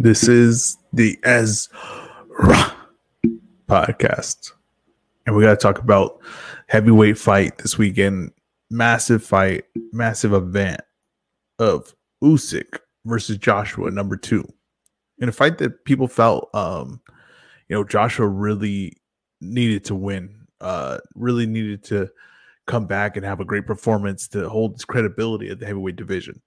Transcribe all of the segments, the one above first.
This is the Ezra podcast. And we got to talk about heavyweight fight this weekend. Massive fight, massive event of Usyk versus Joshua, number two. In a fight that people felt, um, you know, Joshua really needed to win, uh, really needed to come back and have a great performance to hold his credibility at the heavyweight division.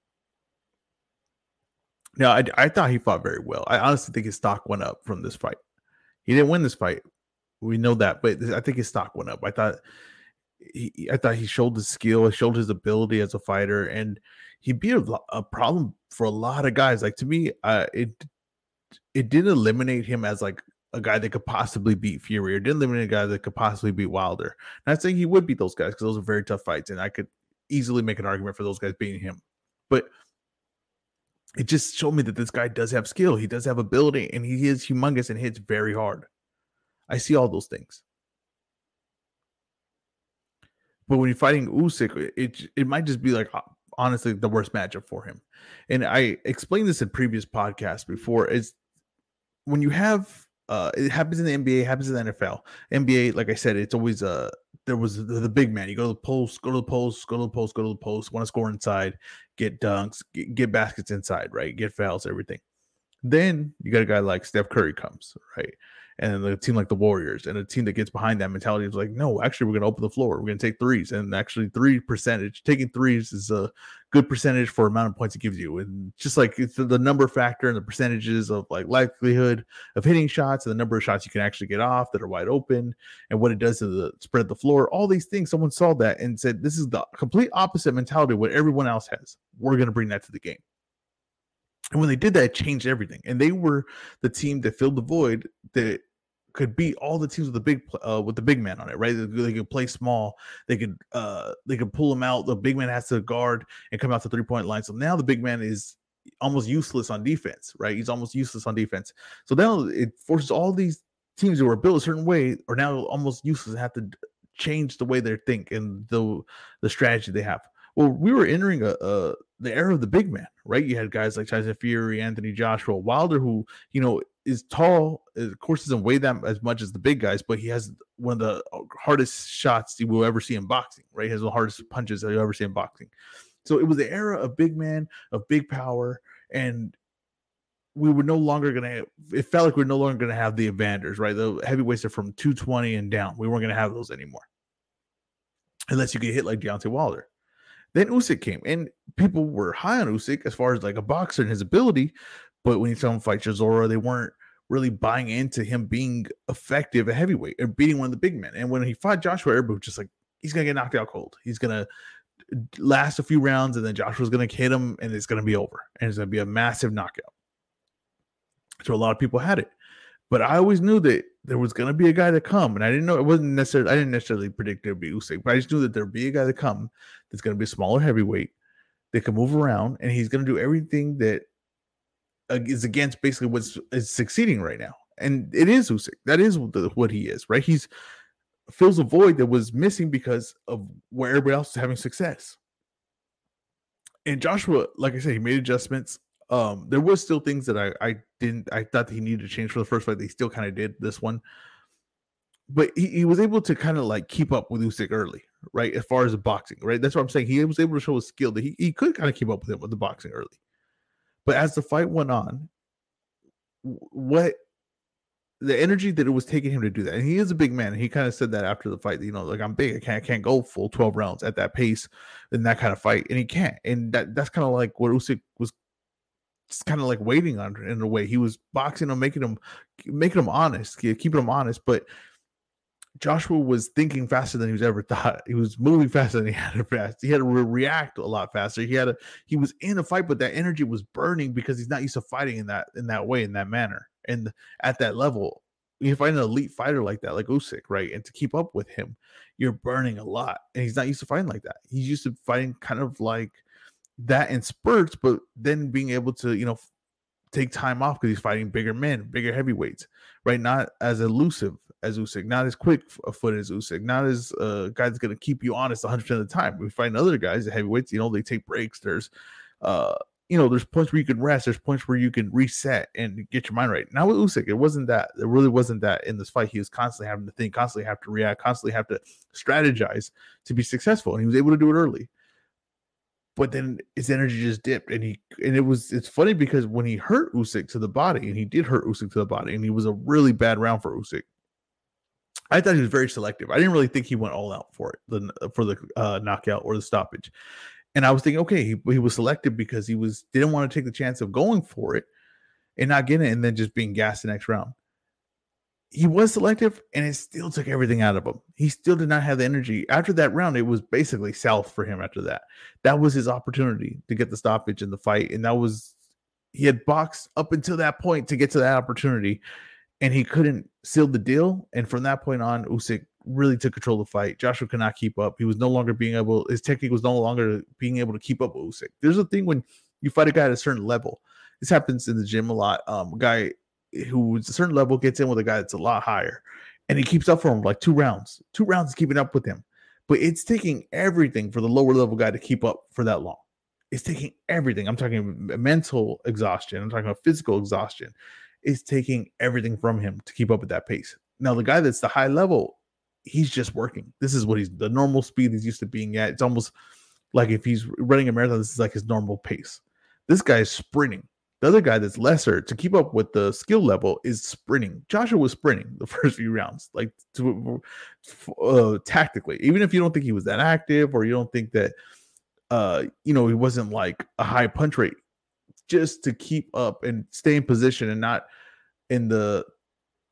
Now, I, I thought he fought very well. I honestly think his stock went up from this fight. He didn't win this fight. We know that, but I think his stock went up. I thought he, I thought he showed his skill, showed his ability as a fighter, and he beat a, a problem for a lot of guys. Like to me, uh, it it didn't eliminate him as like a guy that could possibly beat Fury, or didn't eliminate a guy that could possibly beat Wilder. Not saying he would beat those guys because those are very tough fights, and I could easily make an argument for those guys beating him. But it just showed me that this guy does have skill. He does have ability, and he is humongous and hits very hard. I see all those things. But when you're fighting Usyk, it it might just be like honestly the worst matchup for him. And I explained this in previous podcasts before. Is when you have uh, it happens in the NBA, happens in the NFL. NBA, like I said, it's always uh there was the, the, big man. You go to the post, go to the post, go to the post, go to the post. Want to score inside, get dunks, get, get baskets inside, right? Get fouls, everything. Then you got a guy like Steph Curry comes, right? And a team like the Warriors and a team that gets behind that mentality is like, no, actually, we're going to open the floor. We're going to take threes. And actually, three percentage, taking threes is a good percentage for amount of points it gives you. And just like the number factor and the percentages of like likelihood of hitting shots and the number of shots you can actually get off that are wide open and what it does to the spread of the floor, all these things, someone saw that and said, this is the complete opposite mentality what everyone else has. We're going to bring that to the game. And when they did that, it changed everything. And they were the team that filled the void that could beat all the teams with the big uh, with the big man on it, right? They, they could play small. They could uh they could pull him out. The big man has to guard and come out the three point line. So now the big man is almost useless on defense, right? He's almost useless on defense. So now it forces all these teams who are built a certain way are now almost useless and have to change the way they think and the the strategy they have. Well, we were entering a, a the era of the big man, right? You had guys like Tyson Fury, Anthony Joshua, Wilder, who you know is tall. Of course, doesn't weigh that as much as the big guys, but he has one of the uh, hardest shots you will ever see in boxing. Right, he has the hardest punches that you ever see in boxing. So it was the era of big man, of big power, and we were no longer gonna. It felt like we are no longer gonna have the Evanders, right? The heavyweights are from 220 and down. We weren't gonna have those anymore, unless you get hit like Deontay Wilder. Then Usyk came, and people were high on Usyk as far as like a boxer and his ability, but when you saw him fight Chisora, they weren't really buying into him being effective at heavyweight or beating one of the big men. And when he fought Joshua, was just like, he's gonna get knocked out cold. He's gonna uh, last a few rounds, and then Joshua's gonna hit him, and it's gonna be over, and it's gonna be a massive knockout. So a lot of people had it, but I always knew that there was gonna be a guy to come, and I didn't know it wasn't necessarily. I didn't necessarily predict would be Usyk, but I just knew that there'd be a guy to come that's gonna be a smaller heavyweight that can move around, and he's gonna do everything that is against basically what's is succeeding right now, and it is Usyk. That is what he is, right? He's fills a void that was missing because of where everybody else is having success. And Joshua, like I said, he made adjustments. Um, there was still things that I I didn't I thought that he needed to change for the first fight. They still kind of did this one, but he, he was able to kind of like keep up with Usyk early, right? As far as the boxing, right? That's what I'm saying. He was able to show his skill that he, he could kind of keep up with him with the boxing early. But as the fight went on, what the energy that it was taking him to do that, and he is a big man. he kind of said that after the fight, you know, like I'm big, I can't, I can't go full 12 rounds at that pace in that kind of fight, and he can't. And that that's kind of like what Usyk was kind of like waiting on in a way. He was boxing him, making him making him honest, keeping him honest, but Joshua was thinking faster than he was ever thought. He was moving faster than he had to fast. He had to re- react a lot faster. He had a he was in a fight, but that energy was burning because he's not used to fighting in that in that way, in that manner, and at that level. You find an elite fighter like that, like Usyk, right? And to keep up with him, you're burning a lot. And he's not used to fighting like that. He's used to fighting kind of like that in spurts, but then being able to, you know, take time off because he's fighting bigger men, bigger heavyweights, right? Not as elusive as Usyk, not as quick a foot as Usyk, not as a uh, guy that's going to keep you honest 100% of the time. We find other guys, the heavyweights, you know, they take breaks. There's, uh, you know, there's points where you can rest, there's points where you can reset and get your mind right. Now with Usyk, it wasn't that. It really wasn't that in this fight. He was constantly having to think, constantly have to react, constantly have to strategize to be successful, and he was able to do it early. But then his energy just dipped, and he and it was it's funny because when he hurt Usyk to the body, and he did hurt Usyk to the body, and he was a really bad round for Usyk. I thought he was very selective. I didn't really think he went all out for it, the for the uh, knockout or the stoppage. And I was thinking, okay, he, he was selective because he was didn't want to take the chance of going for it and not getting it and then just being gassed the next round. He was selective and it still took everything out of him. He still did not have the energy. After that round, it was basically south for him after that. That was his opportunity to get the stoppage in the fight. And that was he had boxed up until that point to get to that opportunity and he couldn't seal the deal. And from that point on, Usyk really took control of the fight. Joshua could not keep up. He was no longer being able, his technique was no longer being able to keep up with Usyk. There's a thing when you fight a guy at a certain level. This happens in the gym a lot. Um, a guy who's a certain level gets in with a guy that's a lot higher, and he keeps up for him like two rounds. Two rounds keeping up with him, but it's taking everything for the lower level guy to keep up for that long. It's taking everything. I'm talking mental exhaustion. I'm talking about physical exhaustion. It's taking everything from him to keep up with that pace. Now, the guy that's the high level he's just working. This is what he's the normal speed he's used to being at. It's almost like if he's running a marathon, this is like his normal pace. This guy is sprinting. The other guy that's lesser to keep up with the skill level is sprinting. Joshua was sprinting the first few rounds, like to, uh, tactically. Even if you don't think he was that active, or you don't think that, uh, you know, he wasn't like a high punch rate, just to keep up and stay in position and not in the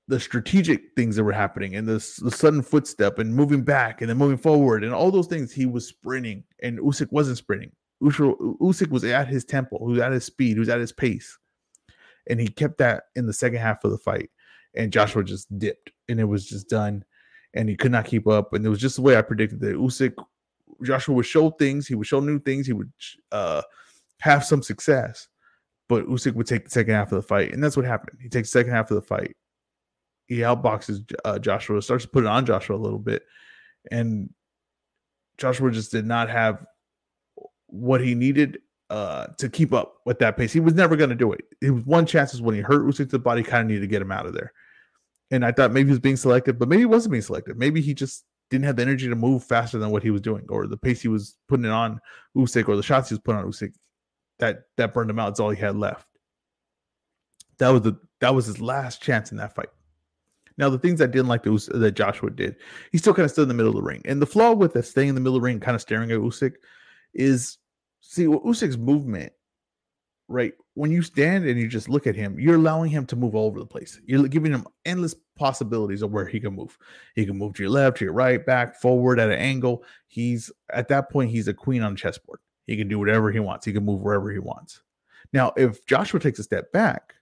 the strategic things that were happening and the, the sudden footstep and moving back and then moving forward and all those things, he was sprinting and Usyk wasn't sprinting. Usyk was at his tempo, was at his speed, he was at his pace. And he kept that in the second half of the fight. And Joshua just dipped and it was just done. And he could not keep up. And it was just the way I predicted that Usyk, Joshua would show things, he would show new things, he would uh, have some success. But Usyk would take the second half of the fight. And that's what happened. He takes the second half of the fight he outboxes uh, Joshua, starts to put it on Joshua a little bit, and Joshua just did not have what he needed uh, to keep up with that pace. He was never going to do it. It was one chance is when he hurt Usyk to the body, kind of needed to get him out of there. And I thought maybe he was being selected, but maybe he wasn't being selected. Maybe he just didn't have the energy to move faster than what he was doing, or the pace he was putting it on Usyk, or the shots he was putting on Usyk. That that burned him out. It's all he had left. That was the that was his last chance in that fight. Now, the things I didn't like that, that Joshua did, he still kind of stood in the middle of the ring. And the flaw with that staying in the middle of the ring, kind of staring at Usyk, is see Usyk's movement, right? When you stand and you just look at him, you're allowing him to move all over the place. You're giving him endless possibilities of where he can move. He can move to your left, to your right, back, forward at an angle. He's at that point, he's a queen on chessboard. He can do whatever he wants. He can move wherever he wants. Now, if Joshua takes a step back,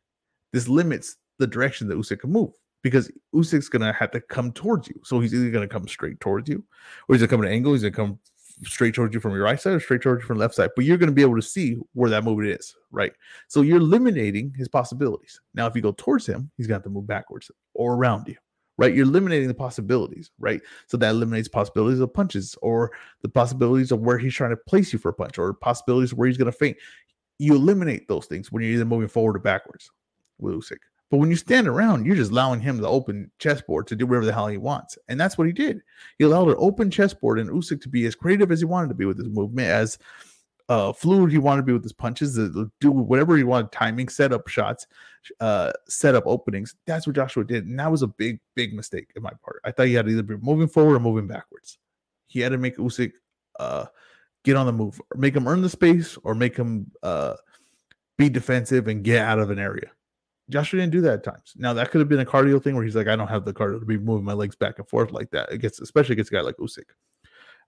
this limits the direction that Usyk can move because Usyk's gonna have to come towards you. So he's either gonna come straight towards you, or he's gonna come at an angle. He's gonna come straight towards you from your right side or straight towards you from left side. But you're gonna be able to see where that movement is, right? So you're eliminating his possibilities. Now, if you go towards him, he's gonna have to move backwards or around you, right? You're eliminating the possibilities, right? So that eliminates possibilities of punches or the possibilities of where he's trying to place you for a punch or possibilities where he's gonna faint. You eliminate those things when you're either moving forward or backwards with Usyk. But when you stand around, you're just allowing him the open chessboard to do whatever the hell he wants. And that's what he did. He allowed an open chessboard and Usyk to be as creative as he wanted to be with his movement, as uh, fluid he wanted to be with his punches, do whatever he wanted, timing, set up shots, uh, set up openings. That's what Joshua did. And that was a big, big mistake in my part. I thought he had to either be moving forward or moving backwards. He had to make Usyk uh, get on the move, or make him earn the space, or make him uh, be defensive and get out of an area Joshua didn't do that at times. Now that could have been a cardio thing where he's like, I don't have the cardio to be moving my legs back and forth like that. It gets especially against a guy like Usyk.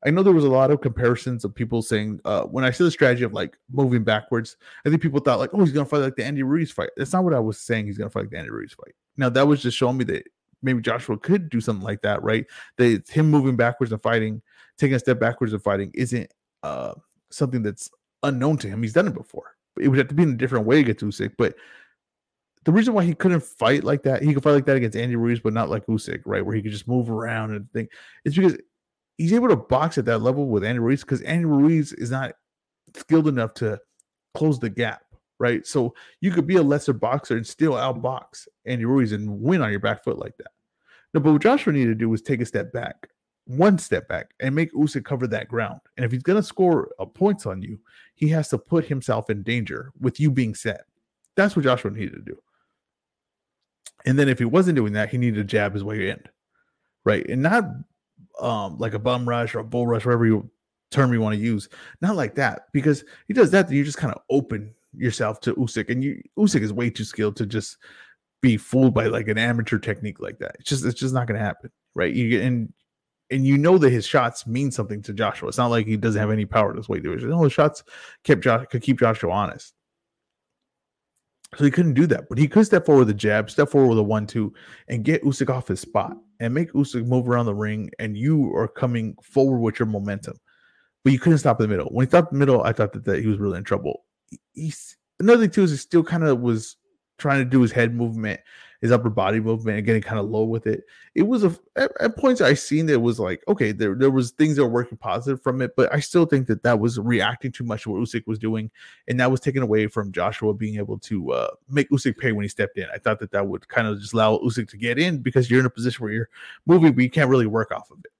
I know there was a lot of comparisons of people saying uh, when I see the strategy of like moving backwards, I think people thought like, oh, he's gonna fight like the Andy Ruiz fight. That's not what I was saying. He's gonna fight like the Andy Ruiz fight. Now that was just showing me that maybe Joshua could do something like that, right? That him moving backwards and fighting, taking a step backwards and fighting, isn't uh, something that's unknown to him. He's done it before. It would have to be in a different way to get Usyk, but the reason why he couldn't fight like that, he could fight like that against Andy Ruiz, but not like Usyk, right? Where he could just move around and think, it's because he's able to box at that level with Andy Ruiz because Andy Ruiz is not skilled enough to close the gap, right? So you could be a lesser boxer and still outbox Andy Ruiz and win on your back foot like that. No, but what Joshua needed to do was take a step back, one step back, and make Usyk cover that ground. And if he's gonna score uh, points on you, he has to put himself in danger with you being set. That's what Joshua needed to do. And then if he wasn't doing that, he needed to jab his way in, right? And not um like a bum rush or a bull rush, whatever you term you want to use, not like that, because he does that, then you just kind of open yourself to Usyk, and you Usyk is way too skilled to just be fooled by like an amateur technique like that. It's just it's just not going to happen, right? You get and and you know that his shots mean something to Joshua. It's not like he doesn't have any power to his weight division. No, his shots kept Josh could keep Joshua honest. So he couldn't do that, but he could step forward with a jab, step forward with a one-two, and get Usyk off his spot and make Usyk move around the ring. And you are coming forward with your momentum, but you couldn't stop in the middle. When he stopped in the middle, I thought that, that he was really in trouble. He's another thing too is he still kind of was trying to do his head movement, his upper body movement, getting kind of low with it. It was a at, at points I seen that was like okay, there there was things that were working positive from it, but I still think that that was reacting too much to what Usyk was doing, and that was taken away from Joshua being able to uh, make Usyk pay when he stepped in. I thought that that would kind of just allow Usyk to get in because you're in a position where you're moving, but you can't really work off of it.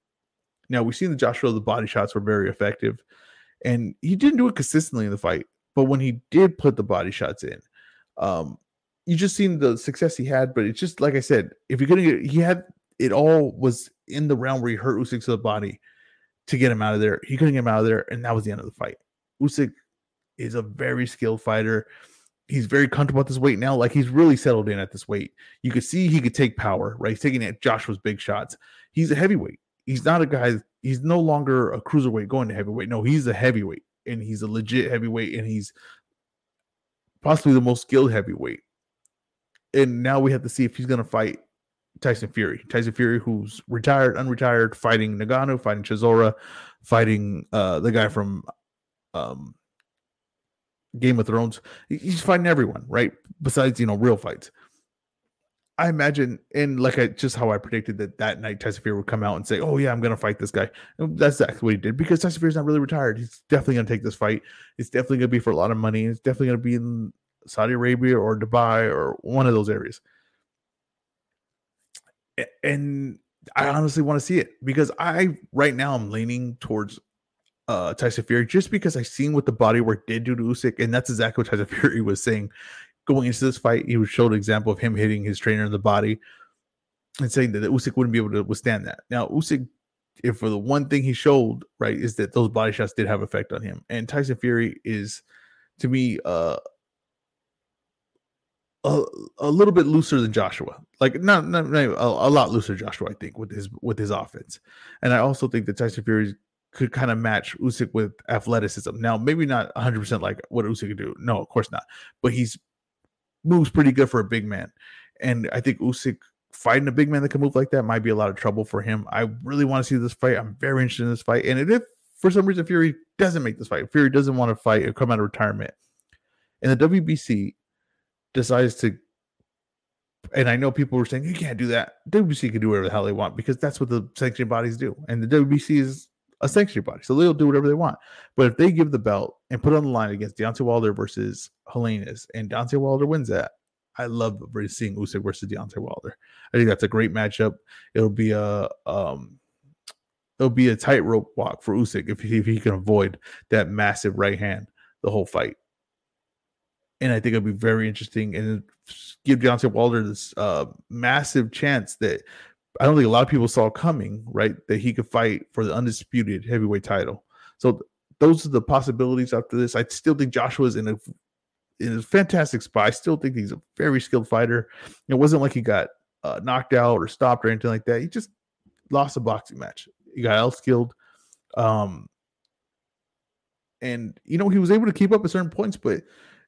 Now we've seen the Joshua the body shots were very effective, and he didn't do it consistently in the fight. But when he did put the body shots in, um, you just seen the success he had. But it's just like I said, if you couldn't get, he had it all was in the round where he hurt Usyk to the body to get him out of there. He couldn't get him out of there, and that was the end of the fight. Usyk is a very skilled fighter. He's very comfortable at this weight now. Like he's really settled in at this weight. You could see he could take power, right? He's taking at Joshua's big shots. He's a heavyweight. He's not a guy. He's no longer a cruiserweight going to heavyweight. No, he's a heavyweight and he's a legit heavyweight, and he's possibly the most skilled heavyweight. And now we have to see if he's going to fight Tyson Fury. Tyson Fury, who's retired, unretired, fighting Ngannou, fighting Chisora, fighting uh, the guy from um, Game of Thrones. He's fighting everyone, right? Besides, you know, real fights. I imagine, and like I just how I predicted that that night Tyson Fury would come out and say, "Oh yeah, I'm going to fight this guy." And that's exactly what he did because Tyson Fury's not really retired. He's definitely going to take this fight. It's definitely going to be for a lot of money. It's definitely going to be in Saudi Arabia or Dubai or one of those areas. And I honestly want to see it because I right now I'm leaning towards uh Tyson Fury just because I seen what the body work did do to Usyk, and that's exactly what Tyson Fury was saying going into this fight, he showed an example of him hitting his trainer in the body and saying that Usyk wouldn't be able to withstand that. Now, Usyk, if for the one thing he showed, right, is that those body shots did have effect on him. And Tyson Fury is, to me, uh, a, a little bit looser than Joshua. Like not, not, not a, a, lot looser Joshua, I think, with his with his offense. And I also think that Tyson Fury could kind of match Usyk with athleticism. Now, maybe not 100% like what Usyk could do. No, of course not. But he's moves pretty good for a big man. And I think Usyk fighting a big man that can move like that might be a lot of trouble for him. I really want to see this fight. I'm very interested in this fight. And if for some reason Fury doesn't make this fight, Fury doesn't want to fight or come out of retirement, and the WBC decides to, and I know people were saying you can't do that. WBC can do whatever the hell they want because that's what the sanctioning bodies do, and the WBC is a sanctioning body, so they'll do whatever they want. But if they give the belt and put on the line against Deontay Wilder versus Helenius, and Deontay Wilder wins that, I love seeing Usyk versus Deontay Wilder. I think that's a great matchup. It'll be a um, it'll be a tightrope walk for Usyk if he, if he can avoid that massive right hand the whole fight. And I think it'll be very interesting and give Deontay Wilder this uh, massive chance that I don't think a lot of people saw coming, right? That he could fight for the undisputed heavyweight title. So those are the possibilities after this. I still think Joshua's in a in a fantastic spot. I still think he's a very skilled fighter. It wasn't like he got uh, knocked out or stopped or anything like that. He just lost a boxing match. He got out skilled. Um, and you know he was able to keep up at certain points, but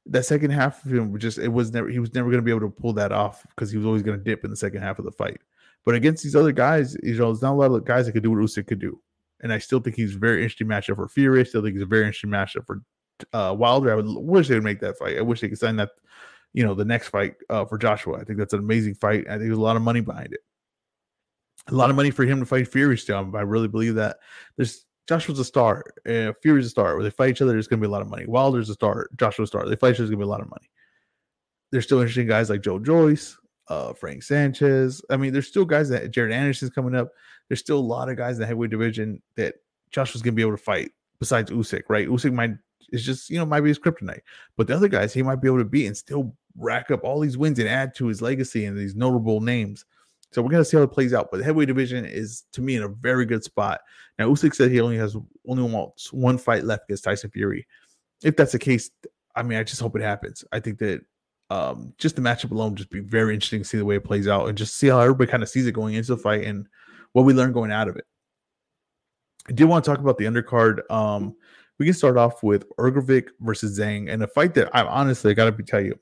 that second half of him just it was never he was never going to be able to pull that off because he was always going to dip in the second half of the fight. But against these other guys, you know, there's not a lot of guys that could do what Usyk could do. And I still think he's a very interesting matchup for Fury. I still think he's a very interesting matchup for uh, Wilder. I would wish they would make that fight. I wish they could sign that, you know, the next fight uh, for Joshua. I think that's an amazing fight. I think there's a lot of money behind it. A lot of money for him to fight Fury still. I really believe that. There's Joshua's a star, uh, Fury's a star. Where they fight each other, there's gonna be a lot of money. Wilder's a star, Joshua's a star. They fight each other, there's gonna be a lot of money. There's still interesting guys like Joe Joyce, uh, Frank Sanchez. I mean, there's still guys that Jared Anderson's coming up. There's still a lot of guys in the heavyweight division that Joshua's gonna be able to fight besides Usyk, right? Usyk might is just you know might be his kryptonite, but the other guys he might be able to beat and still rack up all these wins and add to his legacy and these notable names. So we're gonna see how it plays out. But the heavyweight division is to me in a very good spot. Now Usyk said he only has only wants one fight left against Tyson Fury. If that's the case, I mean I just hope it happens. I think that um, just the matchup alone just be very interesting to see the way it plays out and just see how everybody kind of sees it going into the fight and what we learn going out of it. I did want to talk about the undercard. Um, we can start off with Hrgovic versus Zhang, and a fight that I'm honestly got to tell you,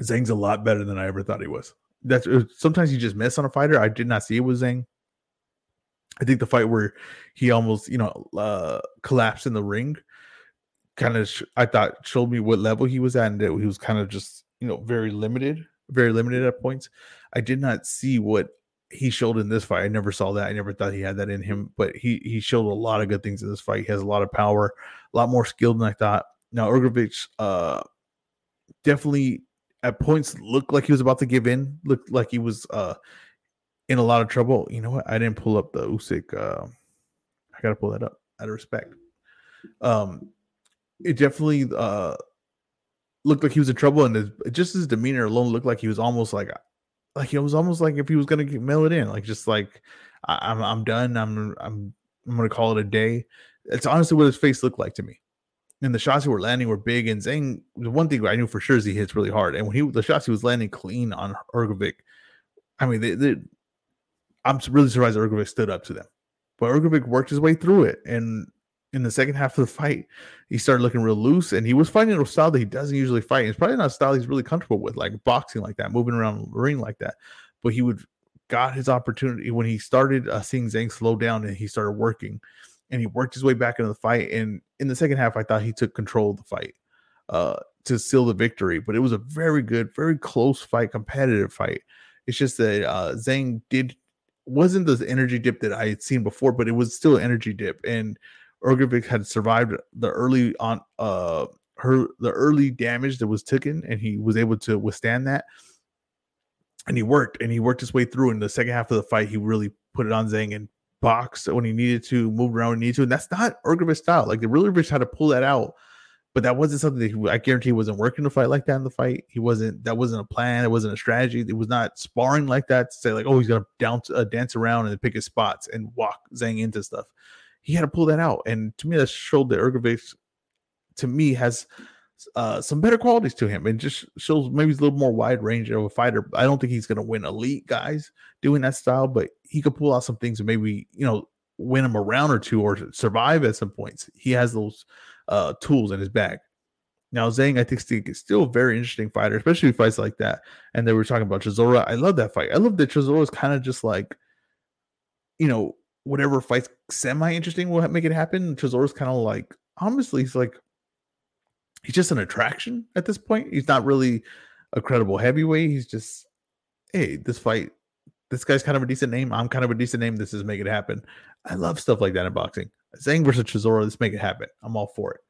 Zhang's a lot better than I ever thought he was. That's uh, sometimes you just miss on a fighter. I did not see it was Zhang. I think the fight where he almost, you know, uh, collapsed in the ring, kind of, sh- I thought showed me what level he was at, and that he was kind of just, you know, very limited, very limited at points. I did not see what he showed in this fight. I never saw that. I never thought he had that in him, but he he showed a lot of good things in this fight. He has a lot of power, a lot more skill than I thought. Now Hrgovic uh definitely at points looked like he was about to give in, looked like he was uh in a lot of trouble. You know what? I didn't pull up the Usyk uh I gotta pull that up out of respect. Um it definitely uh looked like he was in trouble and his, just his demeanor alone looked like he was almost like like it was almost like if he was gonna mail it in, like just like I, am I'm, I'm done. I'm I'm I'm gonna call it a day. It's honestly what his face looked like to me. And the shots he were landing were big. And Zhang, the one thing I knew for sure is he hits really hard. And when he the shots he was landing clean on Hrgovic, I mean, they, they, I'm really surprised Hrgovic stood up to them. But Hrgovic worked his way through it, and in the second half of the fight, he started looking real loose and he was fighting a style that he doesn't usually fight. It's probably not a style he's really comfortable with, like boxing like that, moving around the ring like that. But he would got his opportunity when he started uh, seeing Zhang slow down and he started working and he worked his way back into the fight. And in the second half, I thought he took control of the fight uh, to seal the victory. But it was a very good, very close fight, competitive fight. It's just that uh, Zhang did wasn't the energy dip that I had seen before, but it was still an energy dip. And Hrgovic had survived the early on uh her the early damage that was taken, and he was able to withstand that. And he worked, and he worked his way through. In the second half of the fight, he really put it on Zhang and boxed when he needed to, move around when he needed to. And that's not Hrgovic's style. Like the really rich had to pull that out, but that wasn't something that he, I guarantee wasn't working to fight like that in the fight. He wasn't. That wasn't a plan. It wasn't a strategy. It was not sparring like that to say like, oh, he's gonna down uh, dance around and pick his spots and walk Zhang into stuff he had to pull that out. And to me, that showed that Hrgovic, to me, has uh, some better qualities to him and just shows maybe he's a little more wide range of a fighter. I don't think he's going to win elite guys doing that style, but he could pull out some things and maybe, you know, win him a round or two or survive at some points. He has those uh, tools in his bag. Now, Zhang, I think, is still a very interesting fighter, especially fights like that. And they were talking about Chisora. I love that fight. I love that Chisora is kind of just like, you know, whatever fights semi interesting will make it happen. Chisora's kind of like honestly, he's like he's just an attraction at this point. He's not really a credible heavyweight. He's just hey, this fight, this guy's kind of a decent name. I'm kind of a decent name. This is make it happen. I love stuff like that in boxing. Zhang versus Chisora, let's make it happen. I'm all for it.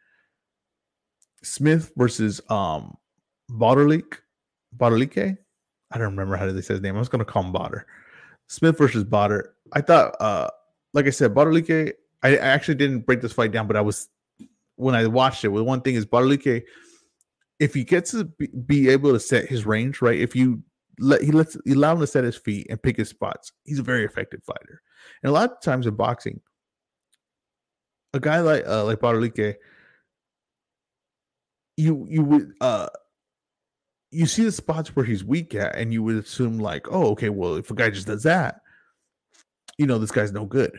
Smith versus um Bauderlique. Bauderlique? I don't remember how they say his name. I was gonna call him Botter. Smith versus Botter. I thought uh like I said, Bauderlique, I actually didn't break this fight down, but I was when I watched it. Well, one thing is Bauderlique, if he gets to be, be, able to set his range, right? If you let he lets you allow him to set his feet and pick his spots, he's a very effective fighter. And a lot of times in boxing, a guy like uh like Bauderlique, you you would uh you see the spots where he's weak at, and you would assume like, oh, okay, well, if a guy just does that, you know, this guy's no good,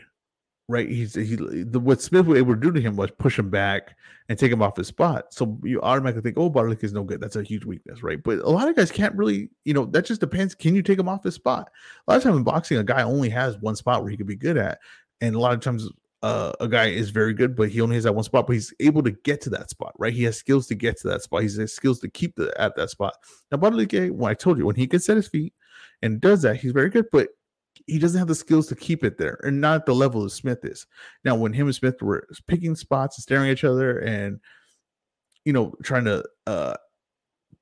right? He's he the what Smith was able to do to him was push him back and take him off his spot. So you automatically think, oh, Barlick is no good. That's a huge weakness, right? But a lot of guys can't really, you know, that just depends. Can you take him off his spot? A lot of times in boxing, a guy only has one spot where he could be good at, and a lot of times. Uh, a guy is very good, but he only has that one spot. But he's able to get to that spot, right? He has skills to get to that spot. He has skills to keep the, at that spot. Now, Bauderlique, when I told you, when he can set his feet and does that, he's very good. But he doesn't have the skills to keep it there, and not at the level that Smith is. Now, when him and Smith were picking spots and staring at each other, and you know, trying to uh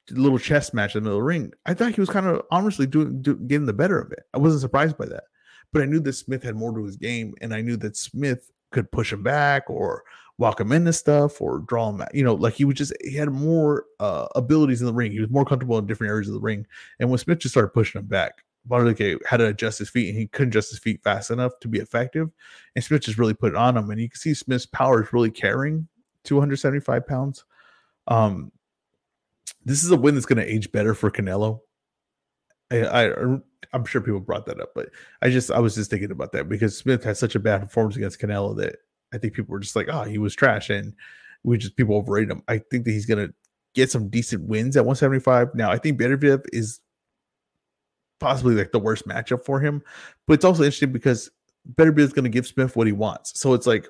little chess match in the middle of the ring, I thought he was kind of honestly doing, do, getting the better of it. I wasn't surprised by that, but I knew that Smith had more to his game, and I knew that Smith could push him back or walk him into stuff or draw him out. You know, like he was just he had more uh, abilities in the ring. He was more comfortable in different areas of the ring. And when Smith just started pushing him back, Baruke had to adjust his feet and he couldn't adjust his feet fast enough to be effective. And Smith just really put it on him. And you can see Smith's power is really carrying 275 pounds. Um, this is a win that's going to age better for Canelo. I, I I'm sure people brought that up, but I just I was just thinking about that because Smith had such a bad performance against Canelo that I think people were just like, oh, he was trash, and we just people overrated him. I think that he's gonna get some decent wins at 175. Now I think Beterbiev is possibly like the worst matchup for him, but it's also interesting because Beterbiev is gonna give Smith what he wants. So it's like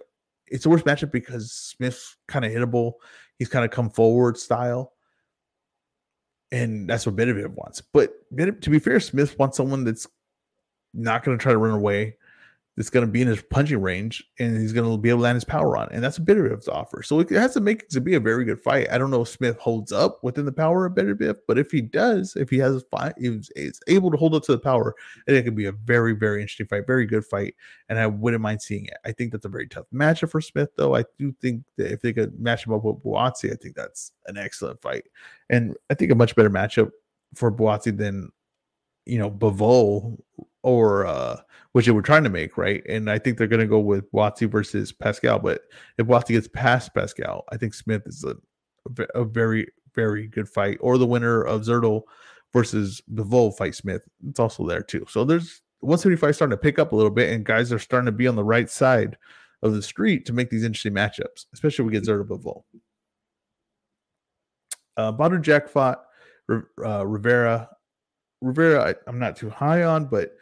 it's the worst matchup because Smith's kind of hittable. He's kind of come forward style and that's what Beterbiev wants. But to be fair, Smith wants someone that's not going to try to run away, that's going to be in his punching range, and he's going to be able to land his power on. And that's what Beterbiev's offer. So it has to make it to be a very good fight. I don't know if Smith holds up within the power of Beterbiev, but if he does, if he has a fight, is able to hold up to the power, then it could be a very, very interesting fight, very good fight. And I wouldn't mind seeing it. I think that's a very tough matchup for Smith, though. I do think that if they could match him up with Buatsi, I think that's an excellent fight. And I think a much better matchup for Buatsi than you know Bivol or uh which they were trying to make, right? And I think they're going to go with Buatsi versus Pascal. But if Buatsi gets past Pascal, I think Smith is a, a very, very good fight. Or the winner of Zurdo versus Bivol fight Smith. It's also there too. So there's 175 starting to pick up a little bit, and guys are starting to be on the right side of the street to make these interesting matchups, especially we get Zurdo Bivol. Uh, Badou Jack fought uh, Rivera. Rivera, I, I'm not too high on, but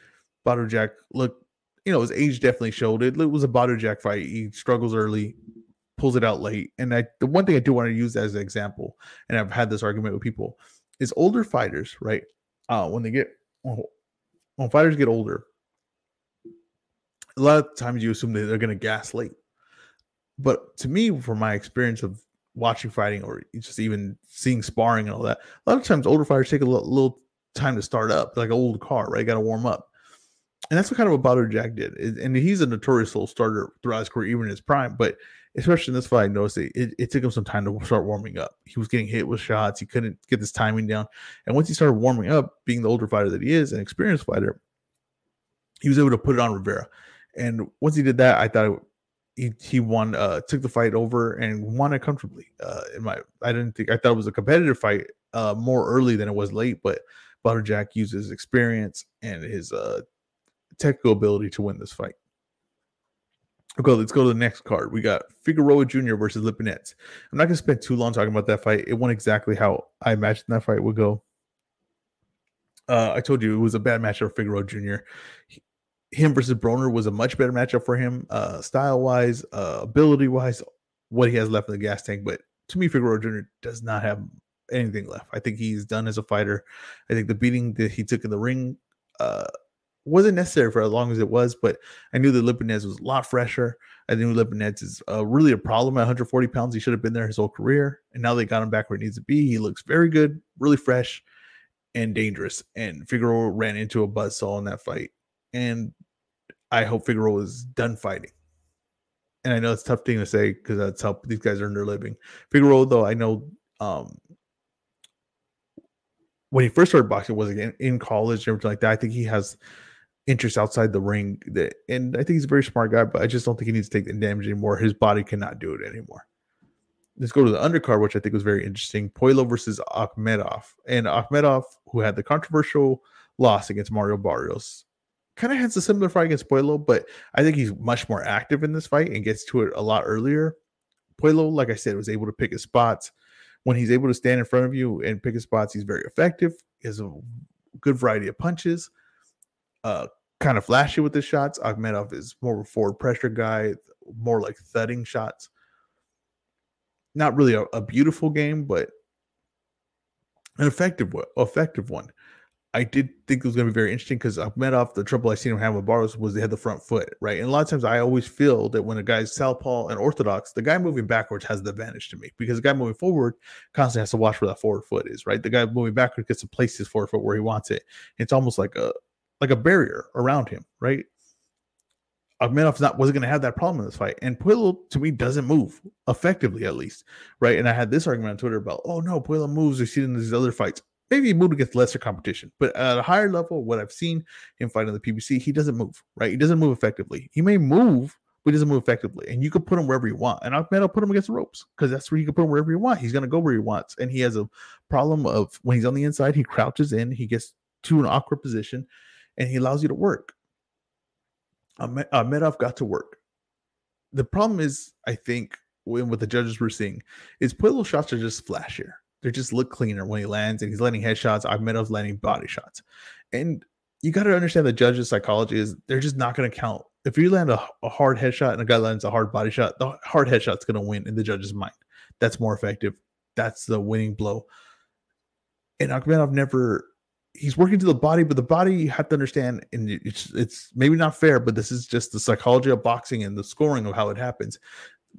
Badou Jack look, you know, his age definitely showed it. It was a Badou Jack fight. He struggles early, pulls it out late. And I the one thing I do want to use as an example, and I've had this argument with people, is older fighters, right? Uh, when they get when fighters get older, a lot of times you assume that they're gonna gas late. But to me, from my experience of watching fighting or just even seeing sparring and all that, a lot of times older fighters take a little, little time to start up, like an old car, right? Got to warm up and that's what kind of what Badou Jack did. And he's a notorious little starter throughout his career, even in his prime. But especially in this fight, I noticed it, it, it, took him some time to start warming up. He was getting hit with shots. He couldn't get this timing down. And once he started warming up, being the older fighter that he is, an experienced fighter, he was able to put it on Rivera. And once he did that, I thought he he won, uh, took the fight over and won it comfortably. Uh, in my, I didn't think I thought it was a competitive fight, uh, more early than it was late. But Badou Jack uses experience and his uh technical ability to win this fight. Okay, let's go to the next card. We got Figueroa Jr. versus Lipinets. I'm not going to spend too long talking about that fight. It went exactly how I imagined that fight would go. Uh, I told you it was a bad matchup for Figueroa Jr. He, him versus Broner was a much better matchup for him, uh, style wise, uh, ability wise, what he has left in the gas tank. But to me, Figueroa Jr. does not have anything left. I think he's done as a fighter. I think the beating that he took in the ring uh, wasn't necessary for as long as it was, but I knew that Lipinets was a lot fresher. I knew Lipinets is uh, really a problem at 140 pounds. He should have been there his whole career, and now they got him back where he needs to be. He looks very good, really fresh, and dangerous. And Figueroa ran into a buzzsaw in that fight, and I hope Figueroa is done fighting. And I know it's tough thing to say because that's how these guys earn their living. Figueroa, though, I know um, when he first started boxing was again in college and everything like that. I think he has interests outside the ring. That, and I think he's a very smart guy, but I just don't think he needs to take the damage anymore. His body cannot do it anymore. Let's go to the undercard, which I think was very interesting. Puello versus Akhmedov. And Akhmedov, who had the controversial loss against Mario Barrios, kind of has a similar fight against Puello, but I think he's much more active in this fight and gets to it a lot earlier. Puello, like I said, was able to pick his spots. When he's able to stand in front of you and pick his spots, he's very effective. He has a good variety of punches. Uh, kind of flashy with the shots. Akhmedov is more of a forward pressure guy, more like thudding shots. Not really a, a beautiful game, but an effective one. Effective one. I did think it was going to be very interesting because Akhmedov, the trouble I seen him have with Barrios was they had the front foot, right? And a lot of times I always feel that when a guy's southpaw and orthodox, the guy moving backwards has the advantage to me because the guy moving forward constantly has to watch where that forward foot is, right? The guy moving backwards gets to place his forward foot where he wants it. It's almost like a like a barrier around him, right? Akhmedov's not wasn't going to have that problem in this fight, and Puello to me doesn't move effectively, at least, right? And I had this argument on Twitter about, oh no, Puello moves. We've seen in these other fights maybe he moved against lesser competition, but at a higher level, what I've seen him fight on the PBC, he doesn't move, right? He doesn't move effectively. He may move, but he doesn't move effectively. And you could put him wherever you want. And I'll put him against the ropes because that's where you can put him wherever you want. He's going to go where he wants. And he has a problem of when he's on the inside, he crouches in, he gets to an awkward position, and he allows you to work. Akhmedov uh, got to work. The problem is, I think, when what the judges were seeing is Puello shots are just flashier they just look cleaner when he lands and he's landing headshots. Akhmedov's uh, letting body shots. And you got to understand the judge's psychology is they're just not going to count. If you land a, a, hard headshot and a guy lands a hard body shot, the hard headshot's going to win in the judge's mind. That's more effective. That's the winning blow. And Akhmedov never he's working to the body, but the body you have to understand, and it's it's maybe not fair, but this is just the psychology of boxing and the scoring of how it happens.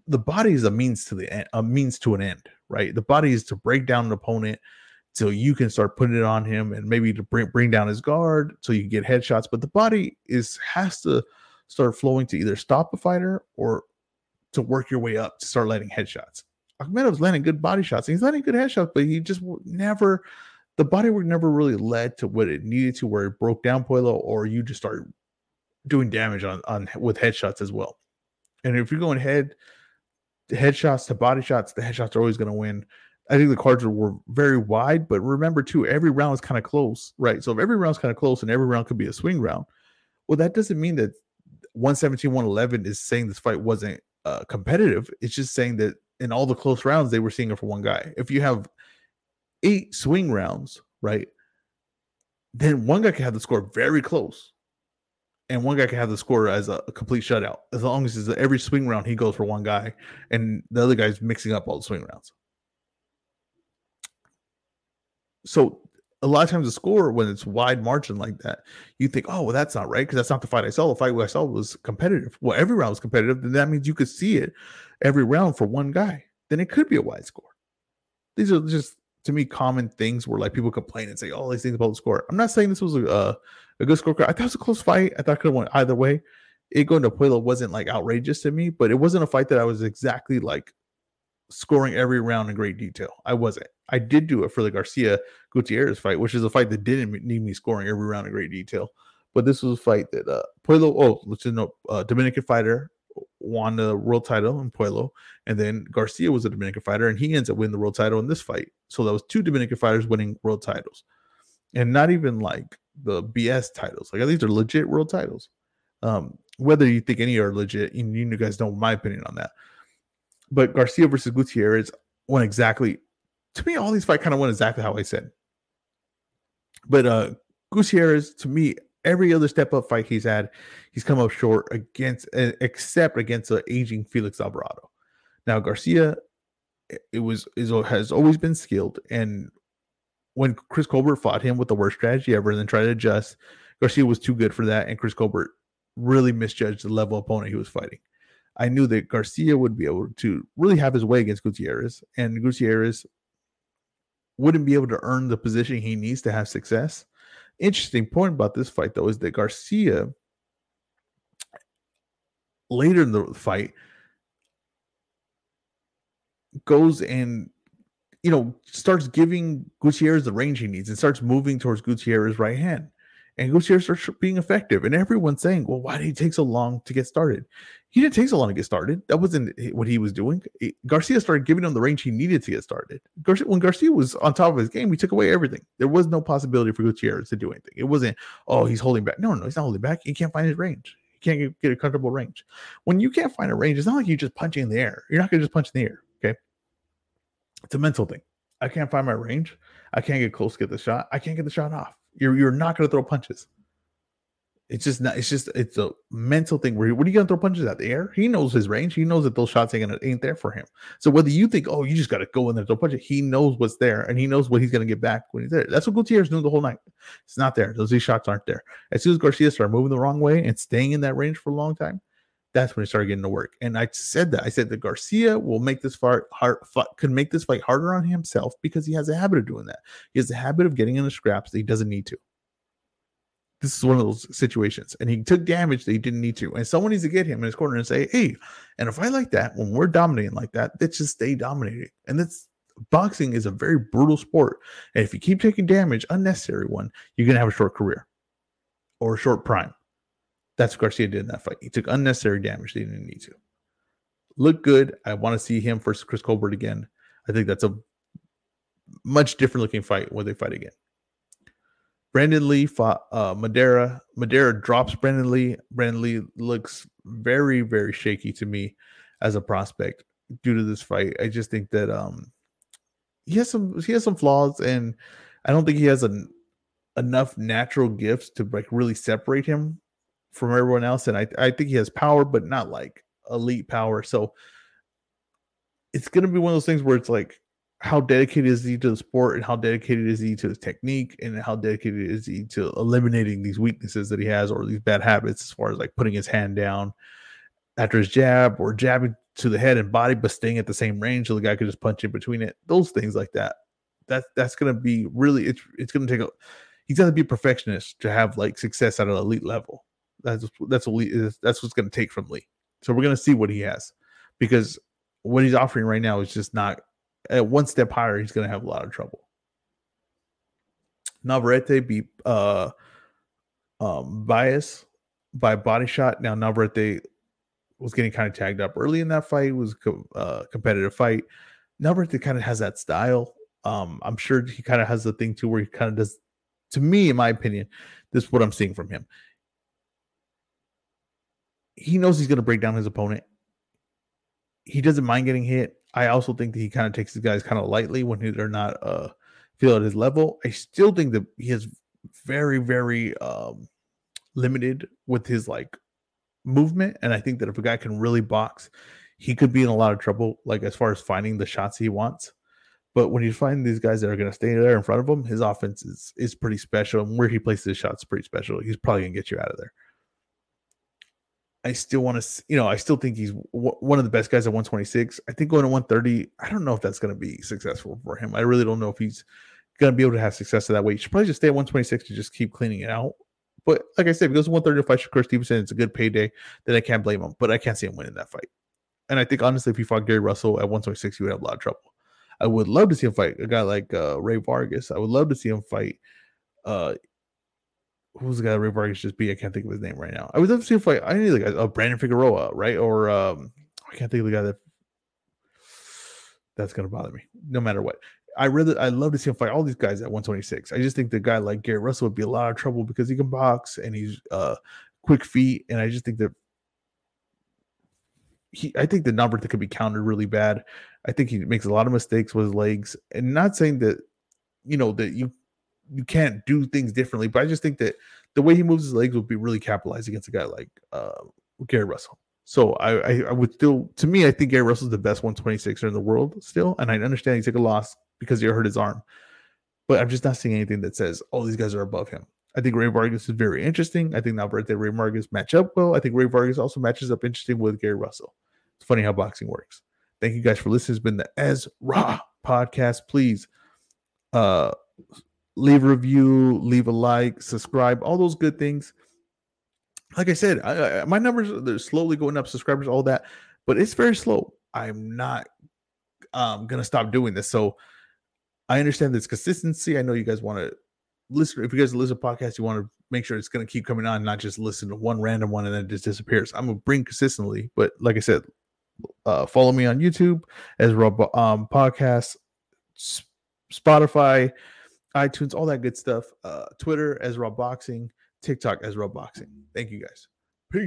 The body is a means to the end, a means to an end, right? The body is to break down an opponent so you can start putting it on him and maybe to bring bring down his guard so you get headshots. But the body is has to start flowing to either stop a fighter or to work your way up to start landing headshots. Akhmedov's landing good body shots. and He's landing good headshots, but he just never the bodywork never really led to what it needed to, where it broke down Puello, or you just started doing damage on on with headshots as well. And if you're going head headshots to body shots, the headshots are always going to win. I think the cards were very wide, but remember too, every round is kind of close, right? So if every round's kind of close and every round could be a swing round, well, that doesn't mean that 117, 111 is saying this fight wasn't uh, competitive. It's just saying that in all the close rounds, they were seeing it for one guy. If you have eight swing rounds, right, then one guy can have the score very close and one guy can have the score as a, a, complete shutout as long as every swing round he goes for one guy and the other guy's mixing up all the swing rounds. So a lot of times the score when it's wide margin like that you think oh well that's not right because that's not the fight i saw. The fight i saw was competitive. Well every round was competitive then that means you could see it every round for one guy. Then it could be a wide score. These are just to me common things where like people complain and say all oh, these things about the score i'm not saying this was a, uh, a good scorecard. I thought it was a close fight. I thought it could have went either way. It going to Puello wasn't like outrageous to me, but it wasn't a fight that I was exactly like scoring every round in great detail. I wasn't. I did do it for the Garcia Gutierrez fight, which is a fight that didn't need me scoring every round in great detail. But this was a fight that uh Puello, oh, let's just know, uh, Dominican fighter won the world title in Puello, and then Garcia was a Dominican fighter, and he ends up winning the world title in this fight. So that was two Dominican fighters winning world titles, and not even like the BS titles. Like these are legit world titles. Um, whether you think any are legit, you, you guys know my opinion on that. But Garcia versus Gutierrez went exactly to me. All these fights kind of went exactly how I said. But uh Gutierrez, to me, every other step up fight he's had, he's come up short against, except against an aging Felix Alvarado. Now Garcia, it was is has always been skilled, and when Chris Colbert fought him with the worst strategy ever and then tried to adjust, Garcia was too good for that, and Chris Colbert really misjudged the level opponent he was fighting. I knew that Garcia would be able to really have his way against Gutierrez, and Gutierrez wouldn't be able to earn the position he needs to have success. Interesting point about this fight, though, is that Garcia later in the fight goes and you know, starts giving Gutierrez the range he needs and starts moving towards Gutierrez's right hand. And Gutierrez starts being effective. And everyone's saying, well, why did he take so long to get started? He didn't take so long to get started. That wasn't what he was doing. Garcia started giving him the range he needed to get started. Garcia, when Garcia was on top of his game, he took away everything. There was no possibility for Gutierrez to do anything. It wasn't, oh, he's holding back. No, no, he's not holding back. He can't find his range. He can't get, a comfortable range. When you can't find a range, it's not like you just punching in the air. You're not going to just punch in the air. Okay. It's a mental thing. I can't find my range. I can't get close to get the shot. I can't get the shot off. You're you're not gonna throw punches. It's just not. It's just it's a mental thing. Where what are you gonna throw punches at the air? He knows his range. He knows that those shots ain't gonna ain't there for him. So whether you think, oh, you just gotta go in there throw punches, he knows what's there and he knows what he's gonna get back when he's there. That's what Gutierrez knew the whole night. It's not there. Those shots aren't there. As soon as Garcia started moving the wrong way and staying in that range for a long time, that's when he started getting to work. And I said that I said that Garcia will make this fight hard, could make this fight harder on himself because he has a habit of doing that. He has a habit of getting in the scraps that he doesn't need to. This is one of those situations, and he took damage that he didn't need to. And someone needs to get him in his corner and say, "Hey," and if I like that, when we're dominating like that, let's just stay dominating. And that's boxing is a very brutal sport, and if you keep taking damage, unnecessary one, you're gonna have a short career or a short prime. That's what Garcia did in that fight. He took unnecessary damage he didn't need to. Look good. I want to see him versus Chris Colbert again. I think that's a much different looking fight when they fight again. Brandon Lee fought uh, Madara. Madara drops Brandon Lee. Brandon Lee looks very, very shaky to me as a prospect due to this fight. I just think that um he has some he has some flaws, and I don't think he has an enough natural gifts to like really separate him from everyone else. And I, I think he has power, but not like elite power. So it's going to be one of those things where it's like, how dedicated is he to the sport and how dedicated is he to his technique and how dedicated is he to eliminating these weaknesses that he has or these bad habits as far as like putting his hand down after his jab or jabbing to the head and body but staying at the same range so the guy could just punch in between it those things like that that's that's going to be really it's it's going to take a he's going to be a perfectionist to have like success at an elite level that's that's Lee. That's what's going to take from Lee. So we're going to see what he has, because what he's offering right now is just not at one step higher. He's going to have a lot of trouble. Navarrete beat uh, um, Baez by body shot. Now Navarrete was getting kind of tagged up early in that fight. It was a uh, competitive fight. Navarrete kind of has that style. Um, I'm sure he kind of has the thing too, where he kind of does. To me, in my opinion, this is what I'm seeing from him he knows he's going to break down his opponent. He doesn't mind getting hit. I also think that he kind of takes the guys kind of lightly when they're not uh feel at his level. I still think that he is very very um limited with his like movement and I think that if a guy can really box, he could be in a lot of trouble like as far as finding the shots he wants. But when you find these guys that are going to stay there in front of him, his offense is is pretty special and where he places his shots pretty special. He's probably going to get you out of there. I still want to, you know, I still think he's w- one of the best guys at 126. I think going to 130, I don't know if that's going to be successful for him. I really don't know if he's going to be able to have success at that weight. He should probably just stay at 126 to just keep cleaning it out. But like I said, if he goes to 130 to fight Shakur Stevenson, it's a good payday. Then I can't blame him. But I can't see him winning that fight. And I think honestly, if he fought Gary Russell at 126, he would have a lot of trouble. I would love to see him fight a guy like uh, Rey Vargas. I would love to see him fight uh, who's the guy that Rey Vargas just be? I can't think of his name right now. I would love to see if I I need like a, Brandon Figueroa, right? Or um I can't think of the guy that that's gonna bother me, no matter what. I really I love to see him fight all these guys at 126. I just think the guy like Gary Russell would be a lot of trouble because he can box and he's uh quick feet, and I just think that he I think the number that could be countered really bad. I think he makes a lot of mistakes with his legs, and not saying that you know that you you can't do things differently. But I just think that the way he moves his legs would be really capitalized against a guy like uh, Gary Russell. So I, I, I would still, to me, I think Gary Russell's the best 126er in the world still, and I understand he took a loss because he hurt his arm, but I'm just not seeing anything that says, oh, these guys are above him. I think Rey Vargas is very interesting. I think Navarrete Rey Vargas match up well. I think Rey Vargas also matches up interesting with Gary Russell. It's funny how boxing works. Thank you guys for listening. It's been the Ezra podcast. Please uh leave a review, leave a like, subscribe, all those good things. Like I said, I, I, my numbers they're slowly going up, subscribers, all that, but it's very slow. I'm not um, gonna stop doing this. So I understand this consistency. I know you guys want to listen. If you guys listen to podcasts, you want to make sure it's gonna keep coming on, not just listen to one random one and then it just disappears. I'm gonna bring consistently, but like I said, uh, follow me on YouTube as Rob um, Podcast, Spotify iTunes, all that good stuff. Uh, Twitter as Raw Boxing, TikTok as Raw Boxing. Thank you guys.